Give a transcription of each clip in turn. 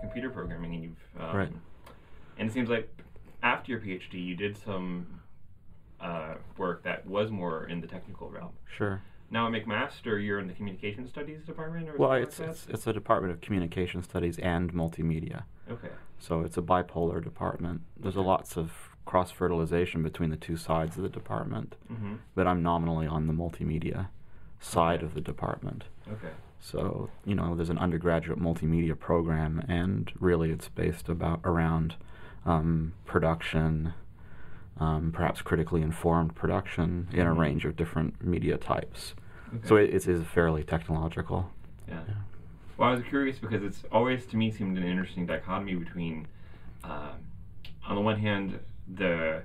computer programming, and you've um, Right. And it seems like after your PhD, you did some uh, work that was more in the technical realm. Sure. Now at McMaster, you're in the communication studies department, or Well, it's, like it's it's a department of communication studies and multimedia, okay. so it's a bipolar department. There's a lots of cross fertilization between the two sides of the department, hmm but I'm nominally on the multimedia side of the department. Okay. So you know, there's an undergraduate multimedia program, and really, it's based about around um, production, um, perhaps critically informed production in a Mhm. range of different media types. okay. So it, it is fairly technological. Yeah. Yeah. Well, I was curious because it's always to me seemed an interesting dichotomy between, um, on the one hand, the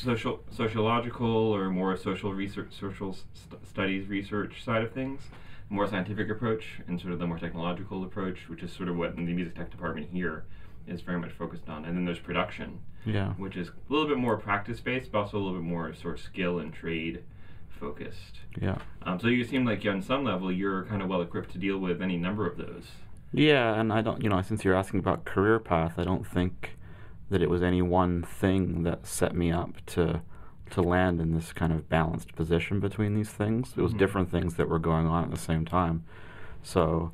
social sociological or more social research, social st- studies research side of things, more scientific approach, and sort of the more technological approach, which is sort of what in the music tech department here is very much focused on. And then there's production, Yeah. which is a little bit more practice based, but also a little bit more sort of skill and trade focused. Yeah. Um, so you seem like on some level you're kind of well equipped to deal with any number of those. Yeah, and I don't, you know, since you're asking about career path, I don't think that it was any one thing that set me up to to land in this kind of balanced position between these things. It was Mhm. different things that were going on at the same time. So,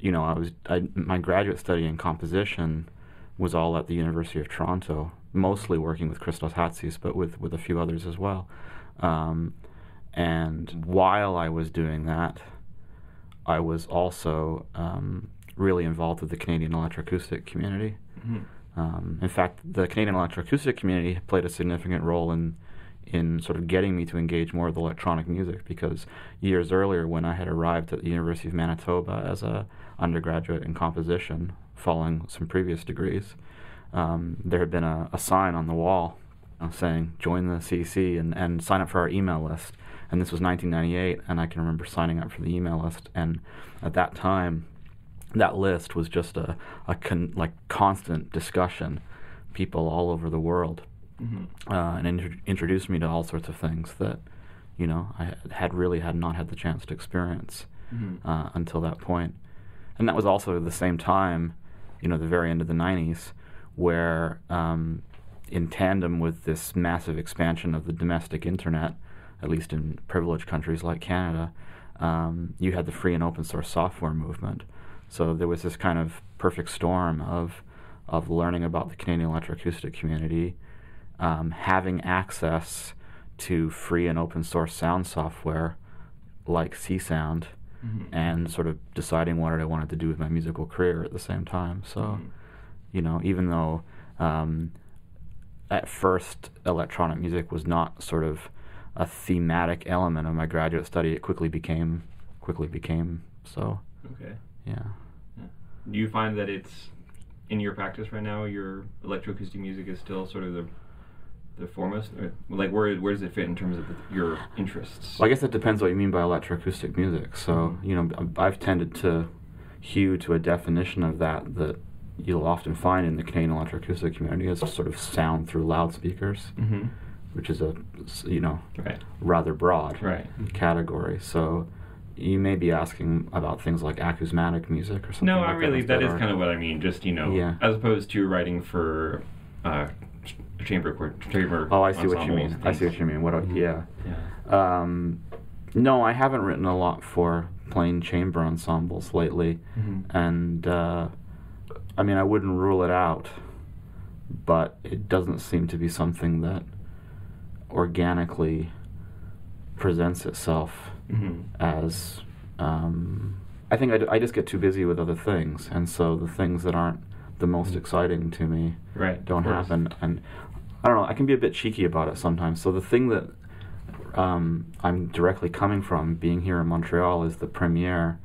you know, I was I, my graduate study in composition was all at the University of Toronto, mostly working with Christos Hatzis, but with with a few others as well. Um, and while I was doing that, I was also um, really involved with the Canadian electroacoustic community. Um, in fact, the Canadian electroacoustic community played a significant role in in sort of getting me to engage more with electronic music because years earlier, when I had arrived at the University of Manitoba as a undergraduate in composition, following some previous degrees, um, there had been a, a sign on the wall uh, saying "Join the CC" and, and sign up for our email list. And this was 1998, and I can remember signing up for the email list. And at that time, that list was just a, a con, like constant discussion, people all over the world, hmm uh, and intro- introduced me to all sorts of things that, you know, I had- really had not had the chance to experience hmm uh, until that. And that was also the same time, you know, the very end of the 90s, where um, in tandem with this massive expansion of the domestic internet, at least in privileged countries like Canada, um, you had the free and open source software movement. So there was this kind of perfect storm of of learning about the Canadian electroacoustic community, um, having access to free and open source sound software like Csound, hmm and sort of deciding what I wanted to do with my musical career at the same time. So, Mhm. you know, even though um, at first electronic music was not sort of a thematic element of my graduate study, it quickly became quickly became so. Okay. Yeah. Do you find that it's in your practice right now? Your electroacoustic music is still sort of the the foremost. Or, like where where does it fit in terms of the, your interests? Well, I guess it depends what you mean by electroacoustic music. So, you know, I've tended to hew to a definition of that that you'll often find in the Canadian electroacoustic community as sort of sound through loudspeakers, hmm which is a you know, Right. rather broad Right. category. So, you may be asking about things like acousmatic music or something. No, like I really that. that is kind of what I mean. Just you know, Yeah. as opposed to writing for uh, chamber chord chamber. Oh, I see what you mean. and I see what you mean. What? Mhm. Yeah. Yeah. Um, no, I haven't written a lot for plain chamber ensembles lately. Mhm. and uh, I mean, I wouldn't rule it out, but it doesn't seem to be something that organically presents itself Mhm. as. Um, I think I, d- I just get too busy with other things, and so the things that aren't the most exciting to me Right. don't happen. And I don't know. I can be a bit cheeky about it sometimes. So the thing that um, I'm directly coming from, being here in Montreal, is the premiere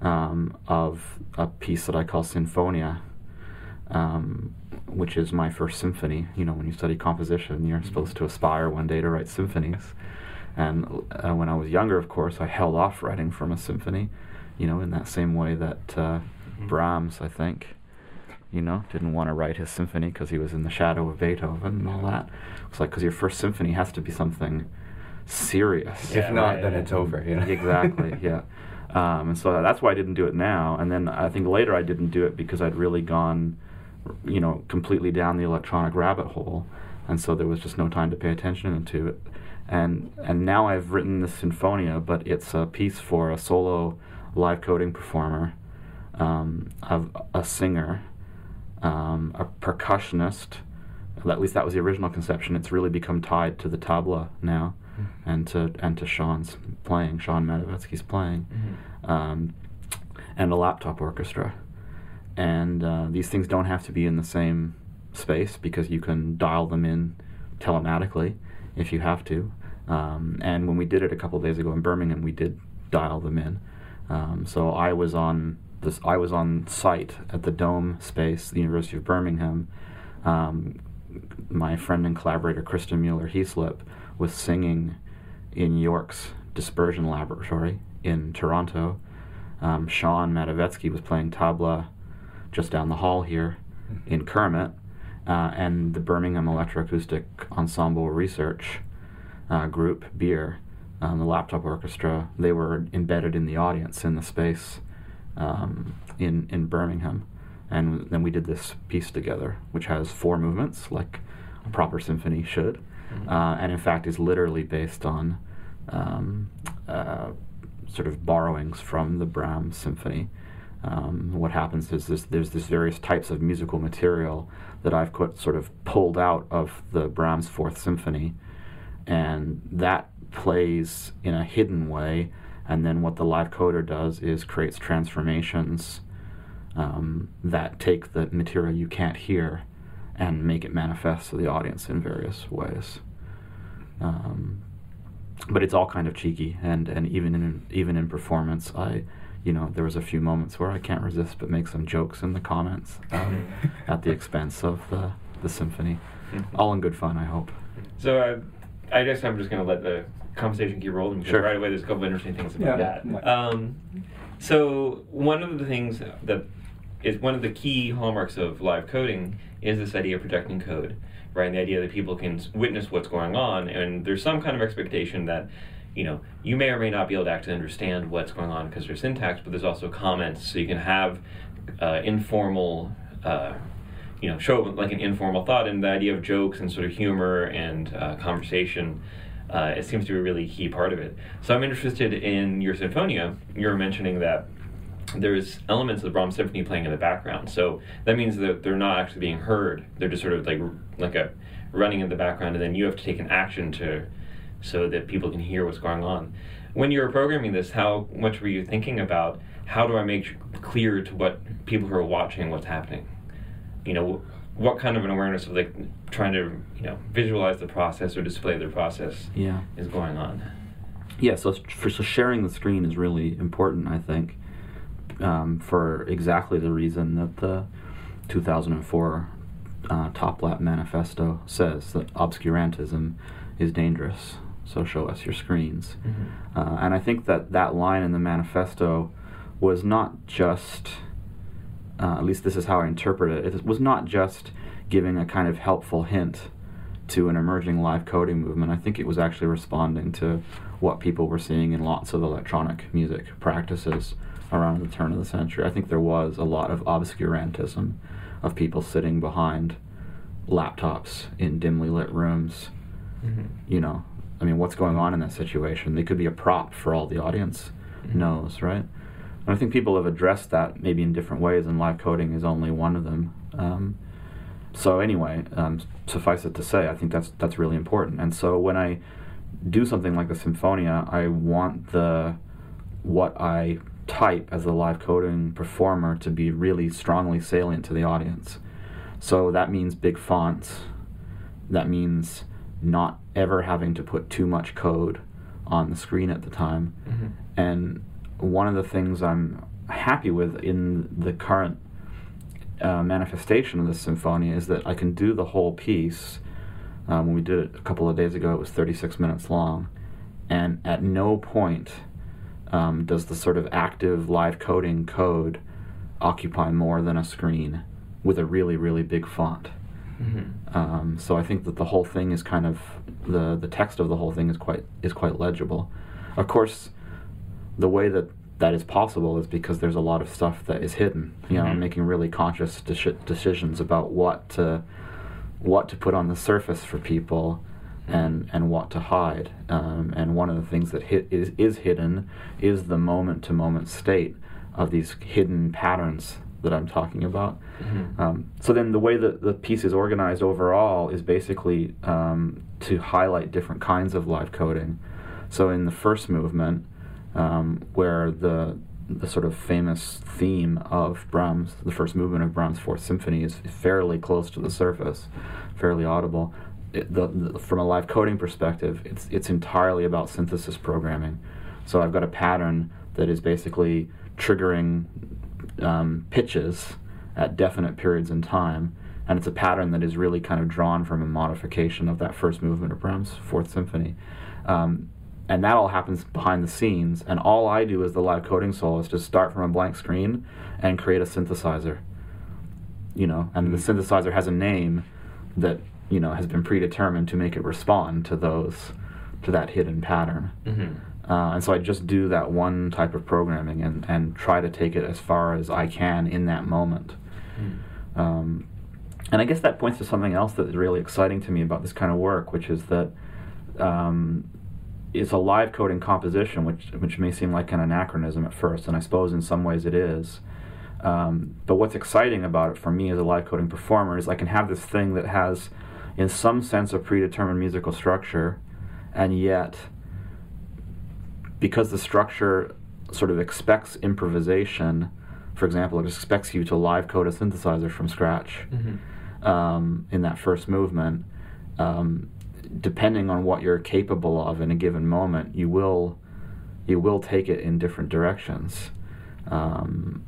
um, of a piece that I call Sinfonia, um, which is my first symphony. You know, when you study composition, you're supposed to aspire one day to write symphonies. And uh, when I was younger, of course, I held off writing from a symphony. You know, in that same way that uh, Mhm. Brahms, I think, you know, didn't want to write his symphony because he was in the shadow of Beethoven and all that. It's like because your first symphony has to be something serious. If not, right, then yeah. it's over. You know? exactly. Yeah. Um, and so that's why I didn't do it now. And then I think later I didn't do it because I'd really gone, you know, completely down the electronic rabbit hole, and so there was just no time to pay attention to it. And and now I've written the Sinfonia, but it's a piece for a solo live coding performer, um, of a singer, um, a percussionist. At least that was the original conception. It's really become tied to the tabla now and to and to Shawn's playing, Shawn Mativetsky's playing, Mm-hmm. um, and a laptop orchestra. And uh, these things don't have to be in the same space because you can dial them in telematically if you have to. Um, and when we did it a couple days ago in Birmingham, we did dial them in. Um, so I was on this. I was on site at the Dome space, the University of Birmingham. Um, my friend and collaborator Kristin Mueller-Heaslip was singing in York's dispersion laboratory in Toronto. Um, Shawn Mativetsky was playing tabla just down the hall here in CIRMMT, uh, and the Birmingham Electroacoustic Ensemble Research uh, Group, BEER, um, the laptop orchestra, they were embedded in the audience in the space um, in, in Birmingham. And then we did this piece together, which has four movements, like a proper symphony should, uh, and in fact is literally based on um, uh, sort of borrowings from the Brahms symphony. Um, what happens is this, there's this various types of musical material that I've put, sort of pulled out of the Brahms Fourth Symphony, and that plays in a hidden way. And then what the live coder does is creates transformations um, that take the material you can't hear and make it manifest to the audience in various ways. Um, but it's all kind of cheeky, and, and even in even in performance, I, you know, there was a few moments where I can't resist but make some jokes in the comments um, at the expense of the the symphony. All in good fun, I hope. So uh, I guess I'm just going to let the conversation keep rolling because Sure. right away there's a couple interesting things about Yeah. that. Um, so one of the things that is one of the key hallmarks of live coding is this idea of projecting code, right? And the idea that people can witness what's going on, and there's some kind of expectation that you know you may or may not be able to actually understand what's going on because there's syntax, but there's also comments, so you can have uh, informal. Uh, you know, show like an informal thought, and the idea of jokes and sort of humor and uh, conversation, uh, it seems to be a really key part of it. So I'm interested in your Sinfonia. You're mentioning that there's elements of the Brahms Symphony playing in the background. So that means that they're not actually being heard. They're just sort of like like a running in the background, and then you have to take an action to so that people can hear what's going on. When you were programming this, how much were you thinking about how do I make clear to what people who are watching what's happening? You know, what kind of an awareness of like trying to you know visualize the process or display the process Yeah. is going on? Yeah, so, for, so sharing the screen is really important, I think, um, for exactly the reason that the 2004 uh, TOPLAP Manifesto says that obscurantism is dangerous. So show us your screens. Uh, and I think that that line in the manifesto was not just, uh, at least this is how I interpret it, it was not just giving a kind of helpful hint to an emerging live coding movement. I think it was actually responding to what people were seeing in lots of electronic music practices around the turn of the century. I think there was a lot of obscurantism of people sitting behind laptops in dimly lit rooms Mm-hmm. you know, I mean, what's going on in that situation? They could be a prop for all the audience Mhm. knows, right? And I think people have addressed that maybe in different ways, and live coding is only one of them. Um, so anyway, um, suffice it to say, I think that's that's really important. And so when I do something like the Sinfonia, I want the what I type as a live coding performer to be really strongly salient to the audience. So that means big fonts. That means not ever having to put too much code on the screen at the time. Mm-hmm. And one of the things I'm happy with in the current uh, manifestation of the symphony is that I can do the whole piece. Um, when we did it a couple of days ago, it was 36 minutes long. And at no point um, does the sort of active live coding code occupy more than a screen with a really, really big font. Mm-hmm. Um, so I think that the whole thing is kind of the the text of the whole thing is quite is quite legible. Of course, the way that that is possible is because there's a lot of stuff that is hidden. You know, Mhm. making really conscious deci- decisions about what to what to put on the surface for people and and what to hide. Um, and one of the things that hit is is hidden is the moment to moment state of these hidden patterns that I'm talking about. Mhm. Um, so then the way that the piece is organized overall is basically um, to highlight different kinds of live coding. So in the first movement, um, where the the sort of famous theme of Brahms, the first movement of Brahms' Fourth Symphony, is fairly close to the surface, fairly audible. It, the, the, from a live coding perspective, it's it's entirely about synthesis programming. So I've got a pattern that is basically triggering um, pitches at definite periods in time, and it's a pattern that is really kind of drawn from a modification of that first movement of Brahms' Fourth Symphony. Um, and that all happens behind the scenes, and all I do as the live coding soloist is to start from a blank screen and create a synthesizer. You know, and the synthesizer has a name that you know has been predetermined to make it respond to those to that hidden pattern. Mhm. Uh, and so I just do that one type of programming and, and try to take it as far as I can in that moment. Mm. Um, and I guess that points to something else that is really exciting to me about this kind of work, which is that um, it's a live coding composition, which which may seem like an anachronism at first, and I suppose in some ways it is. Um, but what's exciting about it for me as a live coding performer is I can have this thing that has, in some sense, a predetermined musical structure, and yet, because the structure sort of expects improvisation, for example, it expects you to live code a synthesizer from scratch Mhm. um, in that first movement, um, depending on what you're capable of in a given moment, you will you will take it in different directions. Um,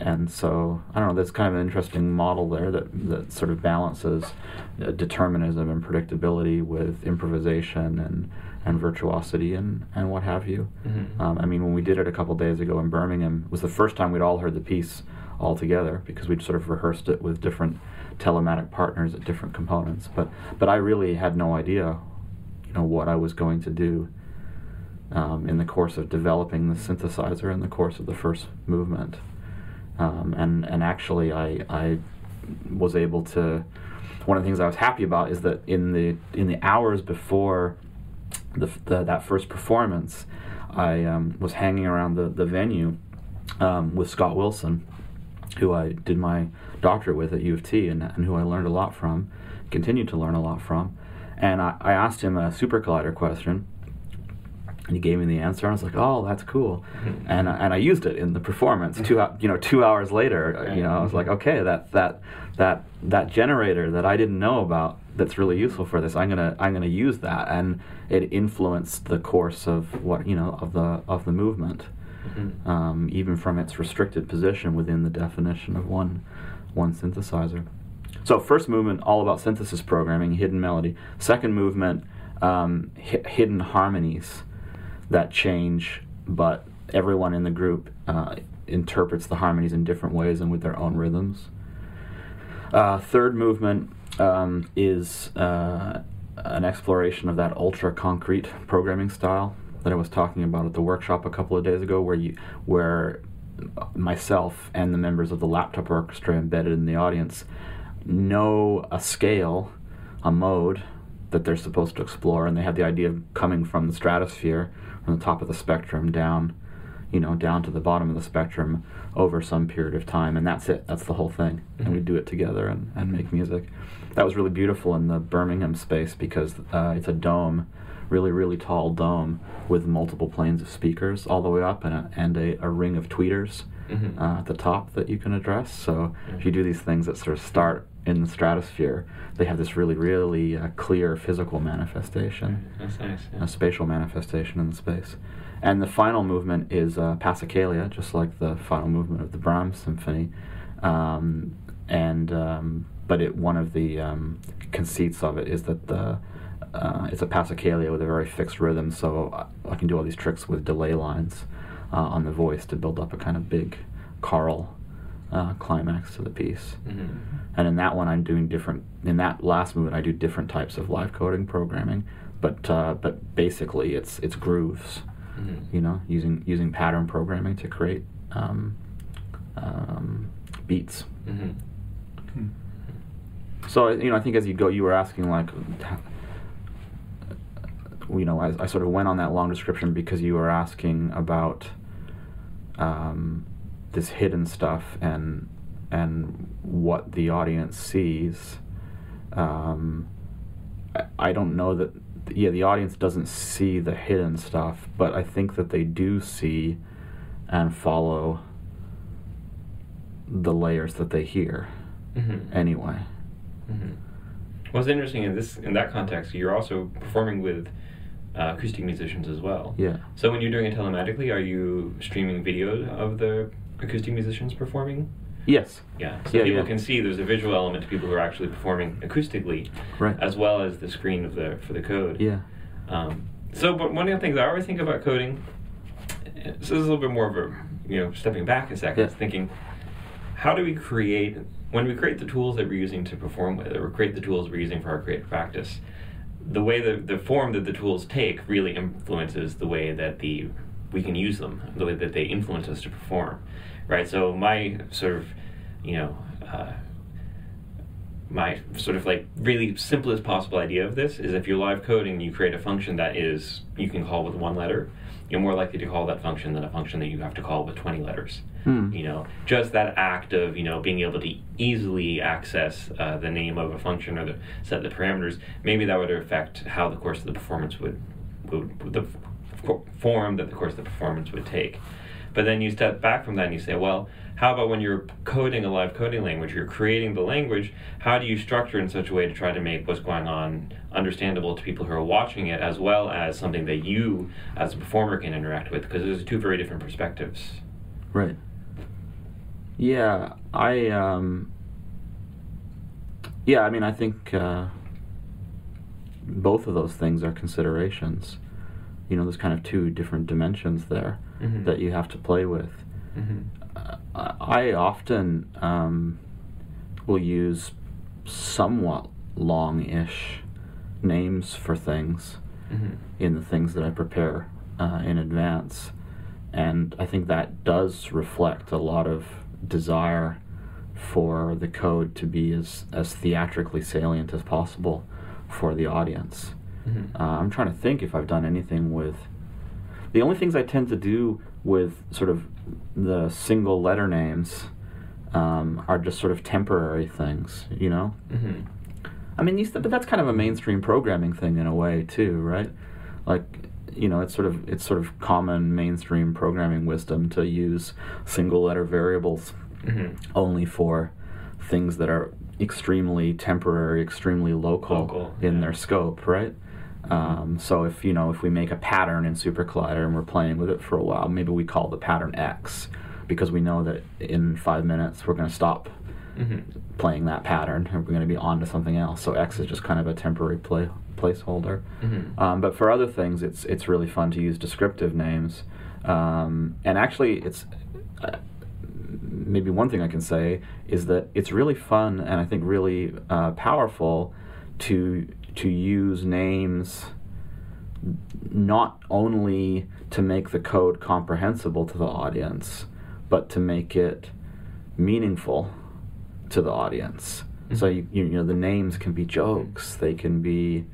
and so I don't know. That's kind of an interesting model there that that sort of balances uh, determinism and predictability with improvisation and and virtuosity and and what have you. Mhm. Um, I mean, when we did it a couple days ago in Birmingham, it was the first time we'd all heard the piece all together because we'd sort of rehearsed it with different telematic partners at different components. But but I really had no idea, you know, what I was going to do um, in the course of developing the synthesizer in the course of the first movement. Um, and and actually, I I was able to. One of the things I was happy about is that in the in the hours before the, the that first performance, I um, was hanging around the the venue um, with Scott Wilson, who I did my doctorate with at U of T, and, and who I learned a lot from, continued to learn a lot from, and I, I asked him a SuperCollider question. And he gave me the answer. and I was like, "Oh, that's cool," Mhm. and I- and I used it in the performance. Two you know, two hours later, you know, I was like, "Okay, that that that that generator that I didn't know about that's really useful for this. I'm gonna I'm gonna use that." And it influenced the course of what you know of the of the movement, Mhm. um, even from its restricted position within the definition of one one synthesizer. So first movement all about synthesis programming, hidden melody. Second movement, um, hi- hidden harmonies that change, but everyone in the group uh, interprets the harmonies in different ways and with their own rhythms. Uh, third movement um, is uh, an exploration of that ultra concrete programming style that I was talking about at the workshop a couple of days ago, where you where myself and the members of the laptop orchestra embedded in the audience know a scale, a mode that they're supposed to explore, and they have the idea of coming from the stratosphere, from the top of the spectrum down, you know, down to the bottom of the spectrum over some period of time, and that's it. That's the whole thing, and we Mhm. do it together and, and make music. That was really beautiful in the Birmingham space because uh, it's a dome, really really tall dome with multiple planes of speakers all the way up and a, and a, a ring of tweeters Mhm. uh, at the top that you can address. So Yeah. if you do these things that sort of start in the stratosphere, they have this really, really uh, clear physical manifestation, That's nice. yeah. a spatial manifestation in the space. And the final movement is uh, Passacaglia, just like the final movement of the Brahms symphony. Um, and um, but it one of the um, conceits of it is that the uh, it's a passacaglia with a very fixed rhythm, so I, I can do all these tricks with delay lines uh, on the voice to build up a kind of big choral uh, climax to the piece. Mhm. And in that one, I'm doing different. In that last movement, I do different types of live coding programming, but uh, but basically, it's it's grooves. Mhm. You know, using using pattern programming to create um, um, beats. Mhm. Hmm. So you know, I think as you go, you were asking like, you know, I, I sort of went on that long description because you were asking about um, this hidden stuff and and what the audience sees. Um, I, I don't know that. Yeah, the audience doesn't see the hidden stuff, but I think that they do see and follow the layers that they hear Mhm. anyway. Mhm. What's interesting in this in that context, you're also performing with uh, acoustic musicians as well. Yeah. So when you're doing it telematically, are you streaming video of the acoustic musicians performing? Yes. Yeah. So Yeah, people yeah. can see there's a visual element to people who are actually performing acoustically, Right. as well as the screen of the for the code. Yeah. Um, so, but one of the things I always think about coding, so this is a little bit more of a, you know, stepping back a second, Yeah. thinking, how do we create, when we create the tools that we're using to perform with, or create the tools we're using for our creative practice, the way that the form that the tools take really influences the way that the we can use them, the way that they influence us to perform, right? So my sort of, you know, uh, my sort of like really simplest possible idea of this is if you're live coding, you create a function that is you can call with one letter. You're more likely to call that function than a function that you have to call with 20 letters. Hmm. You know, just that act of you know being able to easily access uh, the name of a function or the set the parameters, maybe that would affect how the course of the performance would would the form that the course of the performance would take. But then you step back from that and you say, well, how about when you're coding a live coding language, you're creating the language, how do you structure in such a way to try to make what's going on understandable to people who are watching it, as well as something that you, as a performer, can interact with? Because those are two very different perspectives. Right. Yeah, I um Yeah, I mean I think uh both of those things are considerations. You know, there's kind of two different dimensions there Mhm. that you have to play with. Mm-hmm. Uh, I I often um, will use somewhat long-ish names for things Mm-hmm. in the things that I prepare uh, in advance. And I think that does reflect a lot of desire for the code to be as, as theatrically salient as possible for the audience. Mm-hmm. Uh, I'm trying to think if I've done anything with. The only things I tend to do with sort of the single letter names um, are just sort of temporary things, you know? Mm-hmm. I mean, these, but that's kind of a mainstream programming thing in a way too, right? Like, you know, it's sort of it's sort of common mainstream programming wisdom to use single letter variables Mm-hmm. only for things that are extremely temporary, extremely local, Local, in yeah. their scope, right? Um, so if you know if we make a pattern in SuperCollider and we're playing with it for a while, maybe we call the pattern X because we know that in five minutes we're going to stop Mm-hmm. playing that pattern and we're going to be on to something else. So X is just kind of a temporary play, placeholder. Mm-hmm. Um, but for other things, it's it's really fun to use descriptive names. Um, and actually, it's uh, maybe one thing I can say is that it's really fun and I think really uh, powerful to to use names not only to make the code comprehensible to the audience, but to make it meaningful to the audience. So you, you know the names can be jokes, they can be,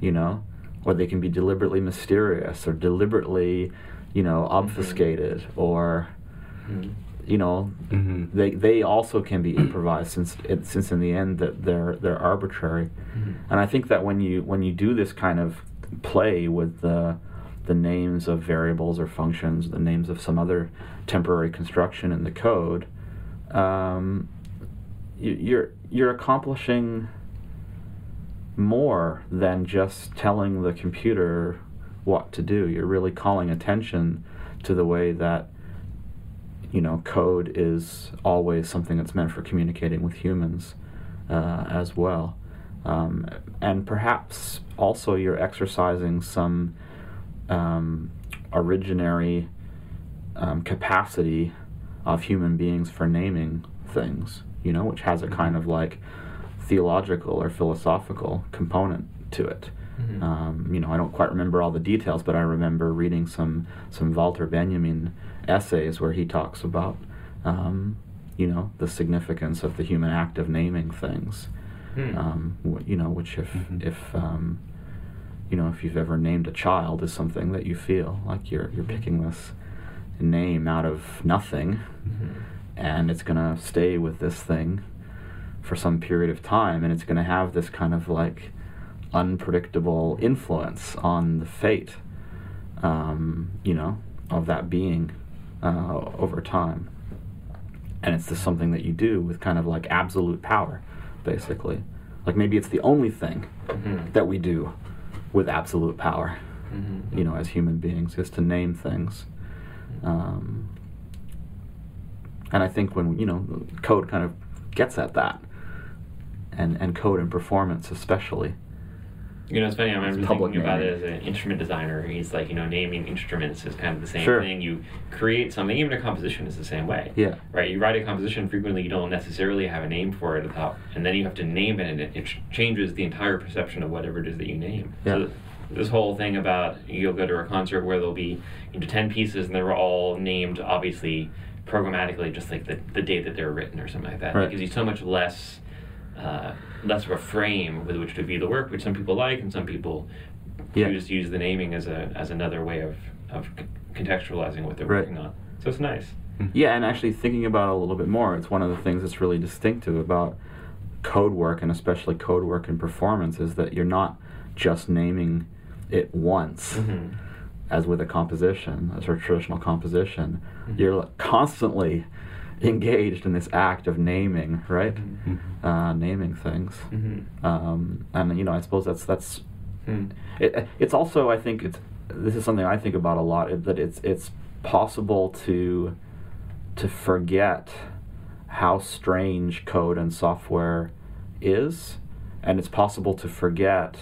you know, or they can be deliberately mysterious or deliberately, you know, obfuscated or Mm-hmm. You know Mhm. they they also can be improvised since it, since in the end that they're they're arbitrary Mm-hmm. and I think that when you when you do this kind of play with the the names of variables or functions the names of some other temporary construction in the code um, you, you're you're accomplishing more than just telling the computer what to do you're really calling attention to the way that you know, code is always something that's meant for communicating with humans uh, as well. Um, and perhaps also you're exercising some um, originary um, capacity of human beings for naming things, you know, which has a kind of like theological or philosophical component to it. Mm-hmm. Um, you know, I don't quite remember all the details, but I remember reading some some Walter Benjamin essays where he talks about, um, you know, the significance of the human act of naming things. Hmm. Um, you know, which if mm-hmm. if um, you know if you've ever named a child is something that you feel like you're you're picking this name out of nothing, mm-hmm. and it's gonna stay with this thing for some period of time, and it's gonna have this kind of like unpredictable influence on the fate, um, you know, of that being uh, over time. And it's just something that you do with kind of like absolute power, basically. Like maybe it's the only thing mm-hmm. that we do with absolute power, mm-hmm. you know, as human beings, is to name things. Um, and I think when, you know, code kind of gets at that, and, and code and performance especially. You know, it's funny. I remember thinking about it as an instrument designer. He's like, you know, naming instruments is kind of the same sure. thing. You create something, even a composition is the same way. Yeah. Right. You write a composition frequently. You don't necessarily have a name for it at the top, and then you have to name it, and it, it changes the entire perception of whatever it is that you name. Yeah. So this whole thing about you'll go to a concert where there'll be you know, ten pieces, and they're all named obviously programmatically, just like the the date that they're written or something like that. Right. It gives you so much less uh, less of a frame with which to view the work, which some people like and some people yeah. choose use the naming as a as another way of of contextualizing what they're right. working on. So it's nice. Mm-hmm. Yeah, and actually thinking about it a little bit more, it's one of the things that's really distinctive about code work and especially code work and performance is that you're not just naming it once. Mm-hmm. As with a composition, as a traditional composition, mm-hmm. you're constantly engaged in this act of naming, right? Mm-hmm. Uh, naming things, mm-hmm. um, and you know, I suppose that's that's. Mm. It, it's also, I think, it's this is something I think about a lot. That it's it's possible to to forget how strange code and software is, and it's possible to forget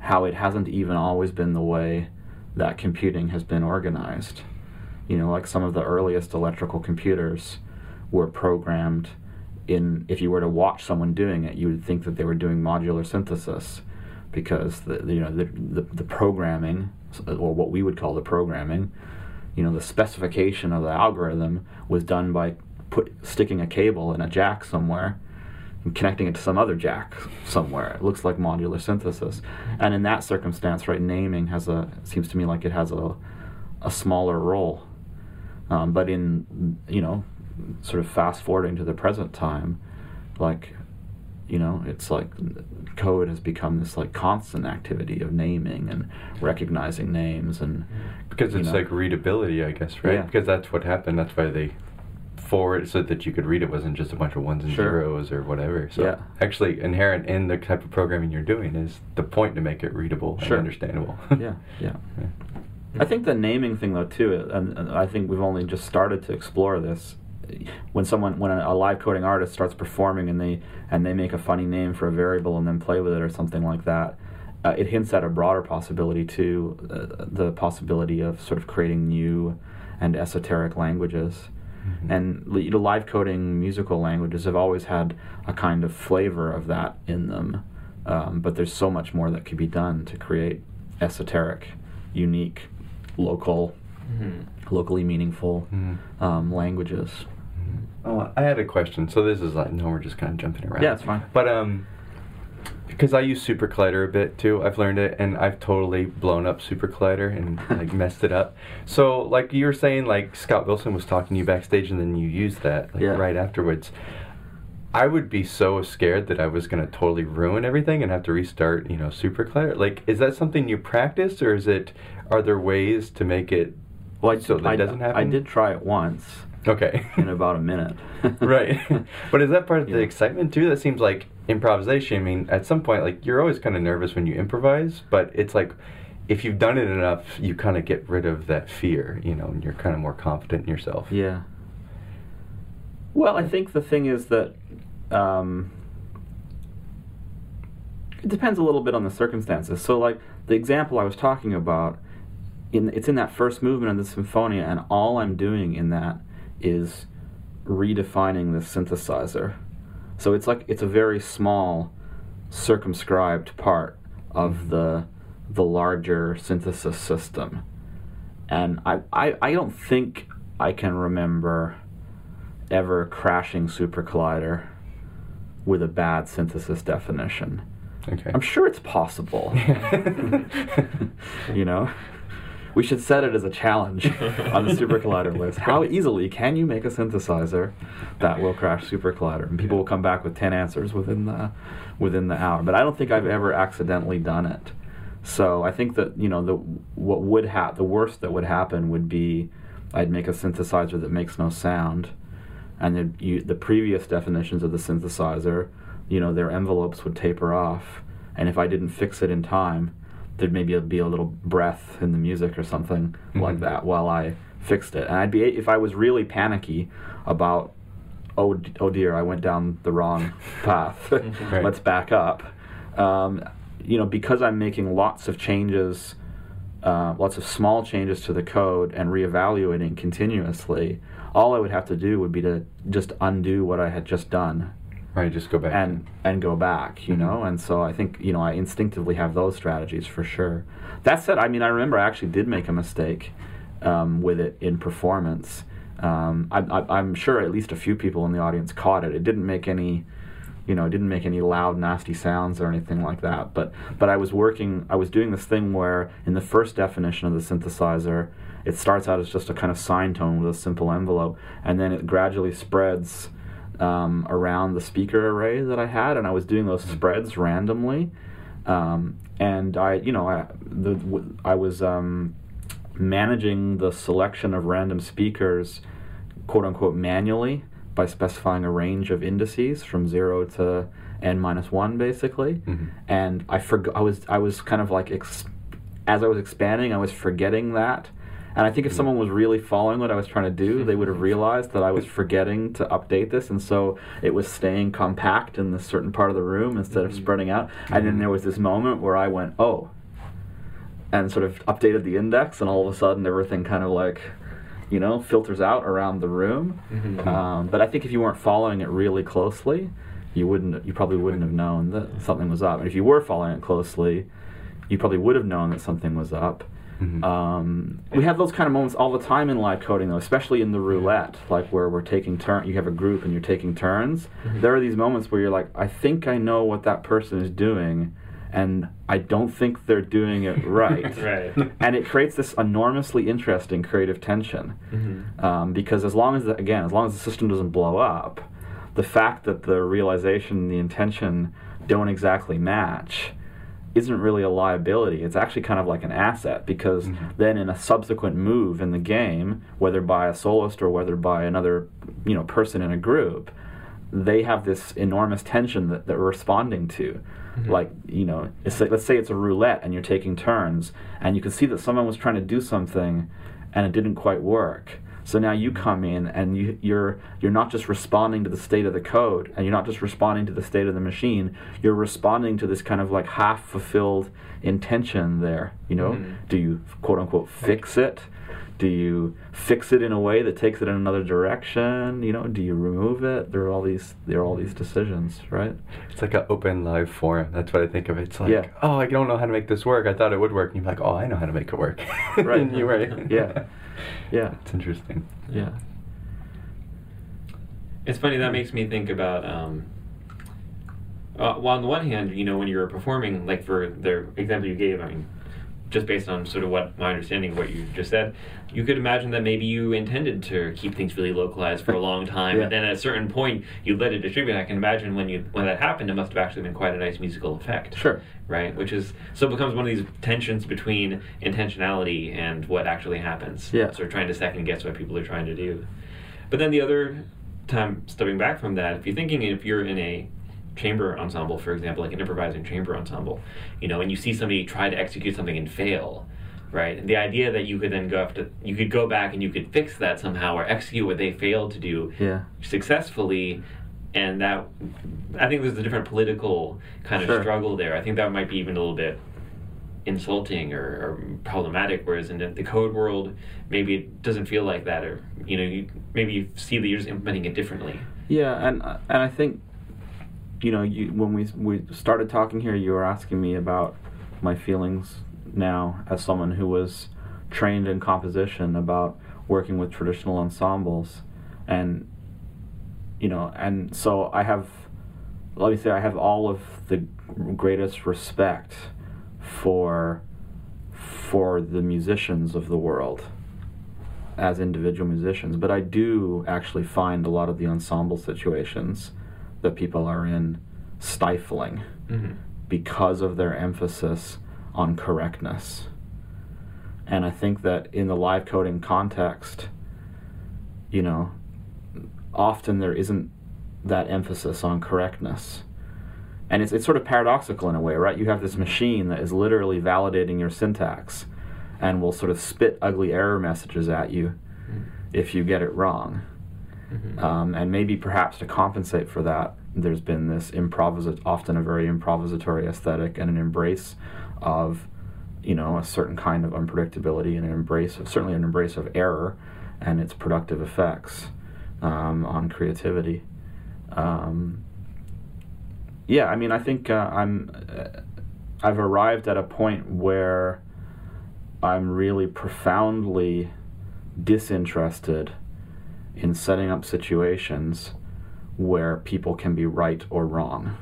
how it hasn't even always been the way that computing has been organized. You know, like some of the earliest electrical computers were programmed in if you were to watch someone doing it you would think that they were doing modular synthesis because the, you know the, the, the programming or what we would call the programming you know the specification of the algorithm was done by put sticking a cable in a jack somewhere and connecting it to some other jack somewhere. It looks like modular synthesis. And in that circumstance right naming has a seems to me like it has a a smaller role. Um, but in you know sort of fast forwarding to the present time, like, you know, it's like code has become this like constant activity of naming and recognizing names and because it's know. like readability, I guess, right? Yeah. Because that's what happened. That's why they forward so that you could read it wasn't just a bunch of ones and sure. zeros or whatever. So yeah. actually inherent in the type of programming you're doing is the point to make it readable sure. and understandable. yeah, yeah. yeah. I think the naming thing though too, and, and I think we've only just started to explore this when someone when a, live coding artist starts performing and they and they make a funny name for a variable and then play with it or something like that uh, it hints at a broader possibility too uh, the possibility of sort of creating new and esoteric languages mm-hmm. and you know, live coding musical languages have always had a kind of flavor of that in them um, but there's so much more that could be done to create esoteric unique local mm-hmm. locally meaningful mm-hmm. um, languages Oh, I had a question. So this is like, no, we're just kind of jumping around. Yeah, it's fine. But um, because I use SuperCollider a bit too, I've learned it, and I've totally blown up SuperCollider and like messed it up. So like you were saying, like Scott Wilson was talking to you backstage, and then you used that like, yeah. right afterwards. I would be so scared that I was gonna totally ruin everything and have to restart, you know, SuperCollider. Like, is that something you practice, or is it? Are there ways to make it well, I, so that I, doesn't happen? I did try it once Okay. in about a minute. right. But is that part of yeah. the excitement too? That seems like improvisation. I mean, at some point, like you're always kind of nervous when you improvise, but it's like if you've done it enough, you kind of get rid of that fear, you know, and you're kind of more confident in yourself. Yeah. Well, I think the thing is that um, it depends a little bit on the circumstances. So, like the example I was talking about, in it's in that first movement of the Sinfonia, and all I'm doing in that is redefining the synthesizer. So it's like it's a very small, circumscribed part of the the larger synthesis system. And I, I, I don't think I can remember ever crashing SuperCollider with a bad synthesis definition. Okay. I'm sure it's possible. you know? We should set it as a challenge on the SuperCollider list. How easily can you make a synthesizer that will crash SuperCollider? And people will come back with 10 answers within the within the hour. But I don't think I've ever accidentally done it. So I think that, you know, the what would ha- the worst that would happen would be I'd make a synthesizer that makes no sound and then you, the previous definitions of the synthesizer, you know, their envelopes would taper off, and if I didn't fix it in time, there'd maybe be a little breath in the music or something like Mhm. that while I fixed it. And I'd be if I was really panicky about, oh, oh dear, I went down the wrong path. Right. Let's back up. Um, you know, because I'm making lots of changes, uh, lots of small changes to the code and reevaluating continuously, all I would have to do would be to just undo what I had just done right. Just go back. and and go back, you Mhm. know. And so I think you know I instinctively have those strategies for sure. That said, I mean I remember I actually did make a mistake um, with it in performance. Um, I, I, I'm sure at least a few people in the audience caught it. It didn't make any, you know, it didn't make any loud, nasty sounds or anything like that. But but I was working, I was doing this thing where in the first definition of the synthesizer, it starts out as just a kind of sine tone with a simple envelope, and then it gradually spreads um, around the speaker array that I had, and I was doing those spreads randomly. Um, and I, you know, I, the, w- I was um, managing the selection of random speakers, quote unquote, manually by specifying a range of indices from zero to n minus one, basically. Mhm. And I forgot. I was I was kind of like ex- as I was expanding, I was forgetting that. And I think if someone was really following what I was trying to do, they would have realized that I was forgetting to update this, and so it was staying compact in this certain part of the room instead of Mhm. spreading out. And then there was this moment where I went, "Oh," and sort of updated the index, and all of a sudden everything kind of like, you know, filters out around the room. Mhm. Um, but I think if you weren't following it really closely, you wouldn't. You probably wouldn't have known that something was up. And if you were following it closely, you probably would have known that something was up. Mhm. Um, we have those kind of moments all the time in live coding, though, especially in the roulette, like where we're taking turn. You have a group and you're taking turns. Mhm. There are these moments where you're like, I think I know what that person is doing, and I don't think they're doing it right. Right. And it creates this enormously interesting creative tension Mhm. um, because as long as the, again as long as the system doesn't blow up the fact that the realization and the intention don't exactly match isn't really a liability it's actually kind of like an asset because Mhm. then in a subsequent move in the game whether by a soloist or whether by another you know person in a group they have this enormous tension that they're responding to Mhm. like you know it's like, let's say it's a roulette and you're taking turns and you can see that someone was trying to do something and it didn't quite work so now you come in and you, you're you're not just responding to the state of the code and you're not just responding to the state of the machine you're responding to this kind of like half fulfilled intention there you know Mhm. do you quote unquote fix it do you fix it in a way that takes it in another direction you know do you remove it there are all these there are all these decisions right It's like an open live forum. That's what I think of. it. It's like, Yeah. oh, I don't know how to make this work. I thought it would work. And you're like, oh, I know how to make it work. Right. and you're right. Yeah. Yeah. It's interesting. Yeah. It's funny that makes me think about. Um, uh, well, on the one hand, you know, when you're performing, like for the example you gave, I mean, just based on sort of what my understanding of what you just said, you could imagine that maybe you intended to keep things really localized for a long time, Yeah. and then at a certain point you let it distribute. I can imagine when you when that happened, it must have actually been quite a nice musical effect. Sure. Right, which is so it becomes one of these tensions between intentionality and what actually happens. Yeah. Sort of trying to second guess what people are trying to do. But then the other time, stepping back from that, if you're thinking if you're in a chamber ensemble, for example, like an improvising chamber ensemble, you know, and you see somebody try to execute something and fail, right? And the idea that you could then go after, you could go back and you could fix that somehow or execute what they failed to do Yeah. successfully, and that, I think there's a different political kind of Sure. struggle there. I think that might be even a little bit insulting or, or problematic whereas in the, code world maybe it doesn't feel like that or you know you maybe you see that you're just implementing it differently Yeah, and and I think, you know, you when we we started talking here, you were asking me about my feelings now as someone who was trained in composition about working with traditional ensembles. And you know and so i have let me say i have all of the greatest respect for for the musicians of the world as individual musicians. But i do actually find a lot of the ensemble situations that people are in stifling mm-hmm. because of their emphasis on correctness. And I think that in the live coding context, you know, often there isn't that emphasis on correctness. And it's, it's sort of paradoxical in a way, right? You have this machine that is literally validating your syntax and will sort of spit ugly error messages at you mm-hmm. if you get it wrong. Mm-hmm. Um, and maybe perhaps to compensate for that, there's been this improvis often a very improvisatory aesthetic and an embrace of you know a certain kind of unpredictability and an embrace of certainly an embrace of error and its productive effects um, on creativity. Um, yeah, I mean, I think uh, I'm uh, I've arrived at a point where I'm really profoundly disinterested in setting up situations where people can be right or wrong.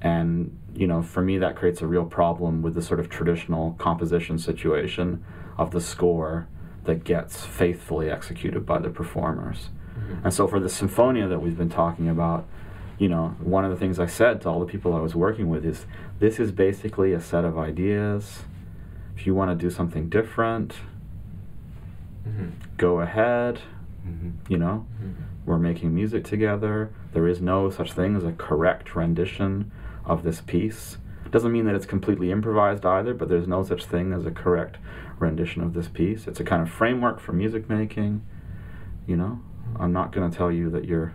And, you know, for me, that creates a real problem with the sort of traditional composition situation of the score that gets faithfully executed by the performers. Mm-hmm. And so for the Sinfonia that we've been talking about, you know, one of the things I said to all the people I was working with is this is basically a set of ideas. If you want to do something different, mm-hmm. go ahead. Mm-hmm. You know, mm-hmm. we're making music together. There is no such thing as a correct rendition of this piece. Doesn't mean that it's completely improvised either, but there's no such thing as a correct rendition of this piece. It's a kind of framework for music making. You know. I'm not going to tell you that you're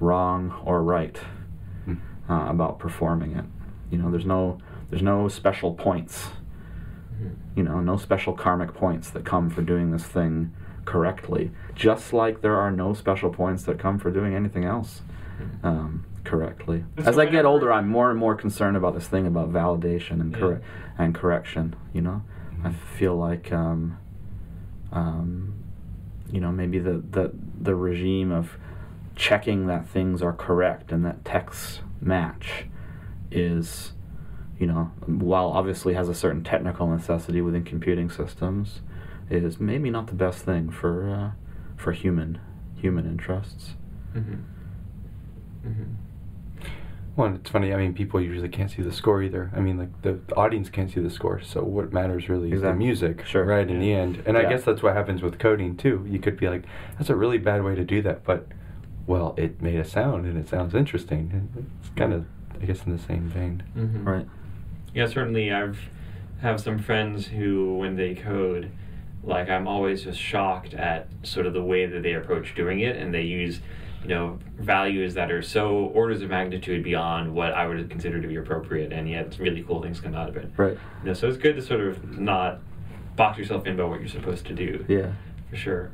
wrong or right mm. uh, about performing it. You know, there's no there's no special points. Mm-hmm. You know, no special karmic points that come for doing this thing correctly, just like there are no special points that come for doing anything else hmm. um, correctly. As I get older, I'm more and more concerned about this thing about validation and cor- yeah. and correction. You know, mm-hmm. I feel like, um, um, you know, maybe the, the the regime of checking that things are correct and that texts match is, you know, while obviously has a certain technical necessity within computing systems is maybe not the best thing for uh, for human human interests. Mm-hmm. Mm-hmm. Well, it's funny. I mean, people usually can't see the score either. I mean, like the, the audience can't see the score. So what matters really exactly. is the music, sure. right? In the end, and yeah. I guess that's what happens with coding too. You could be like, "That's a really bad way to do that," but well, it made a sound and it sounds interesting. It's kind of, I guess, in the same vein, mm-hmm. right? Yeah, certainly. I've have some friends who, when they code, like I'm always just shocked at sort of the way that they approach doing it, and they use you know values that are so orders of magnitude beyond what I would consider to be appropriate, and yet really cool things come out of it. Right. You know, so it's good to sort of not box yourself in by what you're supposed to do. Yeah. For sure.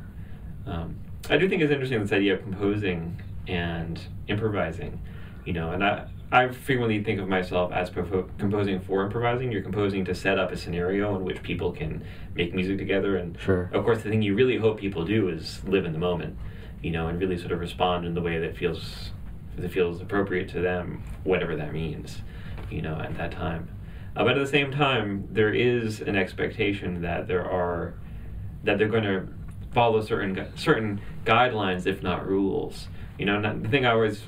Um, I do think it's interesting this idea of composing and improvising. You know, and I I frequently think of myself as composing for improvising. You're composing to set up a scenario in which people can make music together, and sure. of course, the thing you really hope people do is live in the moment, you know, and really sort of respond in the way that feels that feels appropriate to them, whatever that means, you know, at that time. Uh, but at the same time, there is an expectation that there are that they're going to follow certain certain guidelines, if not rules. You know, the thing I always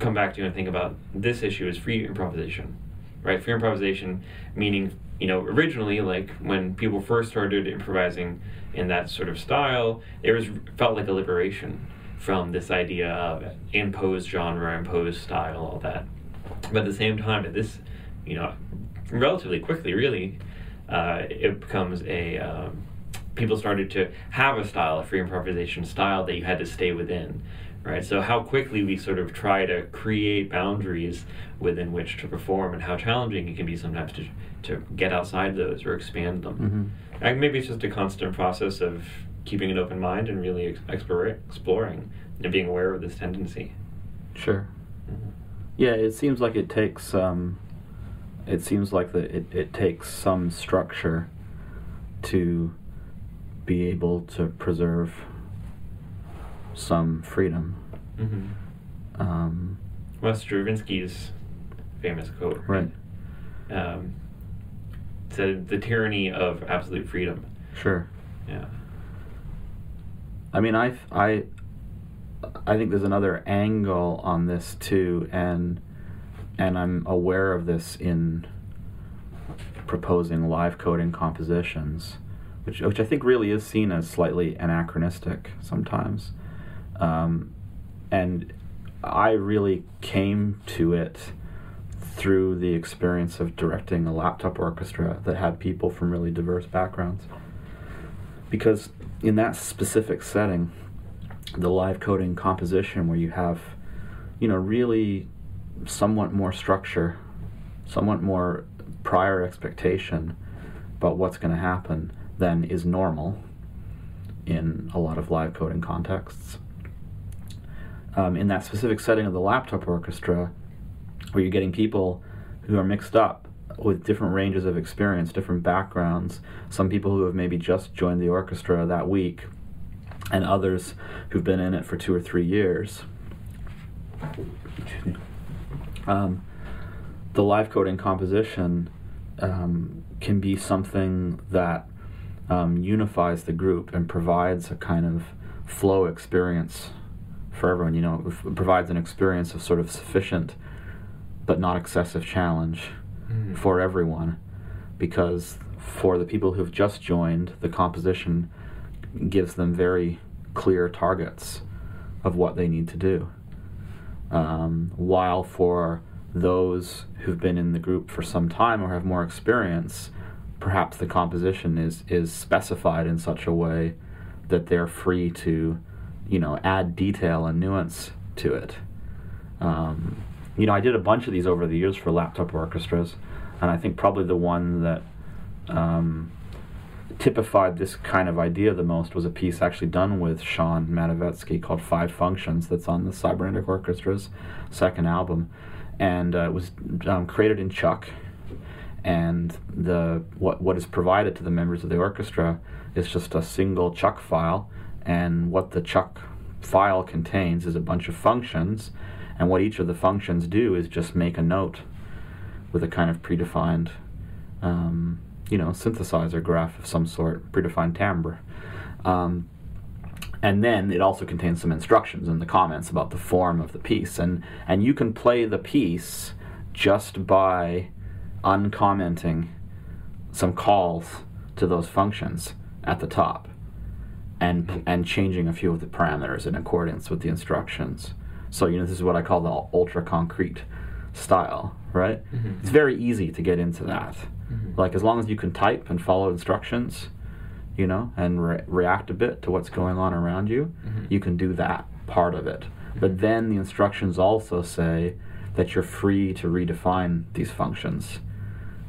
come back to and think about this issue is free improvisation, right? Free improvisation meaning, you know, originally, like when people first started improvising in that sort of style, it was felt like a liberation from this idea of imposed genre, imposed style, all that. But at the same time, at this, you know, relatively quickly, really, uh, it becomes a um, people started to have a style, a free improvisation style that you had to stay within right? So how quickly we sort of try to create boundaries within which to perform, and how challenging it can be sometimes to to get outside those or expand them. Mm-hmm. And maybe it's just a constant process of keeping an open mind and really ex- explore, exploring and being aware of this tendency. Sure. Mm-hmm. Yeah, it seems like it takes um, it seems like that it, it takes some structure to be able to preserve some freedom. Mm-hmm. Um, well, Stravinsky's famous quote. right. Um, said the tyranny of absolute freedom. Sure. Yeah. I mean, I, I, I think there's another angle on this too, and and I'm aware of this in proposing live coding compositions, which which I think really is seen as slightly anachronistic sometimes, um, and I really came to it through the experience of directing a laptop orchestra that had people from really diverse backgrounds. Because in that specific setting, the live coding composition where you have, you know, really somewhat more structure, somewhat more prior expectation about what's going to happen than is normal in a lot of live coding contexts. Um, in that specific setting of the laptop orchestra, where you're getting people who are mixed up with different ranges of experience, different backgrounds, some people who have maybe just joined the orchestra that week, and others who've been in it for two or three years. Um, the live coding composition um, can be something that um, unifies the group and provides a kind of flow experience for everyone. You know, it provides an experience of sort of sufficient but not excessive challenge mm. for everyone because for the people who've just joined, the composition gives them very clear targets of what they need to do. Um, while for those who've been in the group for some time or have more experience, perhaps the composition is, is specified in such a way that they're free to, you know, add detail and nuance to it. Um, you know, I did a bunch of these over the years for laptop orchestras, and I think probably the one that um, typified this kind of idea the most was a piece actually done with Shawn Mativetsky called Five Functions that's on the Cybernetic Orchestra's second album. And uh, it was um, created in ChucK. And the what what is provided to the members of the orchestra is just a single ChucK file. And what the ChucK file contains is a bunch of functions and what each of the functions do is just make a note with a kind of predefined, um, you know, synthesizer graph of some sort, predefined timbre. Um, and then it also contains some instructions in the comments about the form of the piece. And, and you can play the piece just by uncommenting some calls to those functions at the top and, and changing a few of the parameters in accordance with the instructions. So you know this is what I call the ultra concrete style, right? Mm-hmm. It's very easy to get into that. Mm-hmm. Like as long as you can type and follow instructions, you know, and re- react a bit to what's going on around you, mm-hmm. you can do that part of it. But mm-hmm. then the instructions also say that you're free to redefine these functions,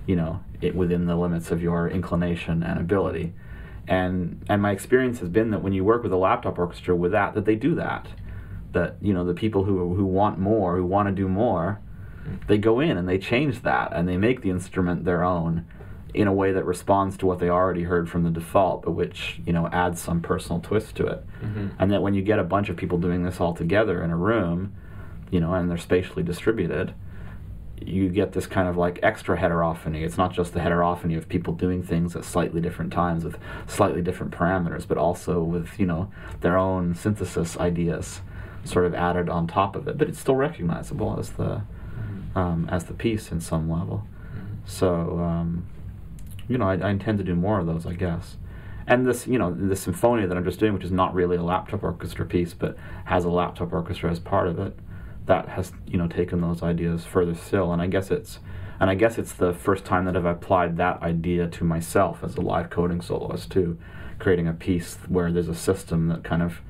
you know, it, within the limits of your inclination and ability. And and my experience has been that when you work with a laptop orchestra with that, that they do that that you know the people who who want more, who want to do more, they go in and they change that and they make the instrument their own in a way that responds to what they already heard from the default, but which you know adds some personal twist to it. Mm-hmm. And that when you get a bunch of people doing this all together in a room, you know, and they're spatially distributed, you get this kind of like extra heterophony. It's not just the heterophony of people doing things at slightly different times with slightly different parameters, but also with you know their own synthesis ideas sort of added on top of it, but it's still recognizable as the mm-hmm. um, as the piece in some level. Mm-hmm. So um, you know, I, I, intend to do more of those, I guess. And this, you know, the Sinfonia that I'm just doing, which is not really a laptop orchestra piece, but has a laptop orchestra as part of it, that has you know taken those ideas further still. And I guess it's and I guess it's the first time that I've applied that idea to myself as a live coding soloist too, creating a piece where there's a system that kind of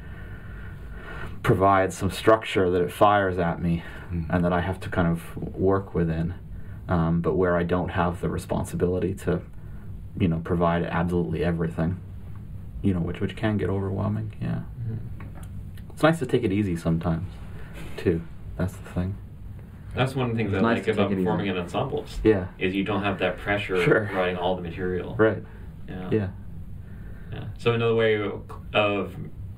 provides some structure that it fires at me mm. and that I have to kind of work within, um, but where I don't have the responsibility to, you know, provide absolutely everything, you know, which which can get overwhelming. Yeah, mm. it's nice to take it easy sometimes, too. That's the thing. That's one of the things It's I nice like about performing in ensembles. Yeah. Is you don't have that pressure Sure. of writing all the material. Right. Yeah. Yeah. Yeah. So another way of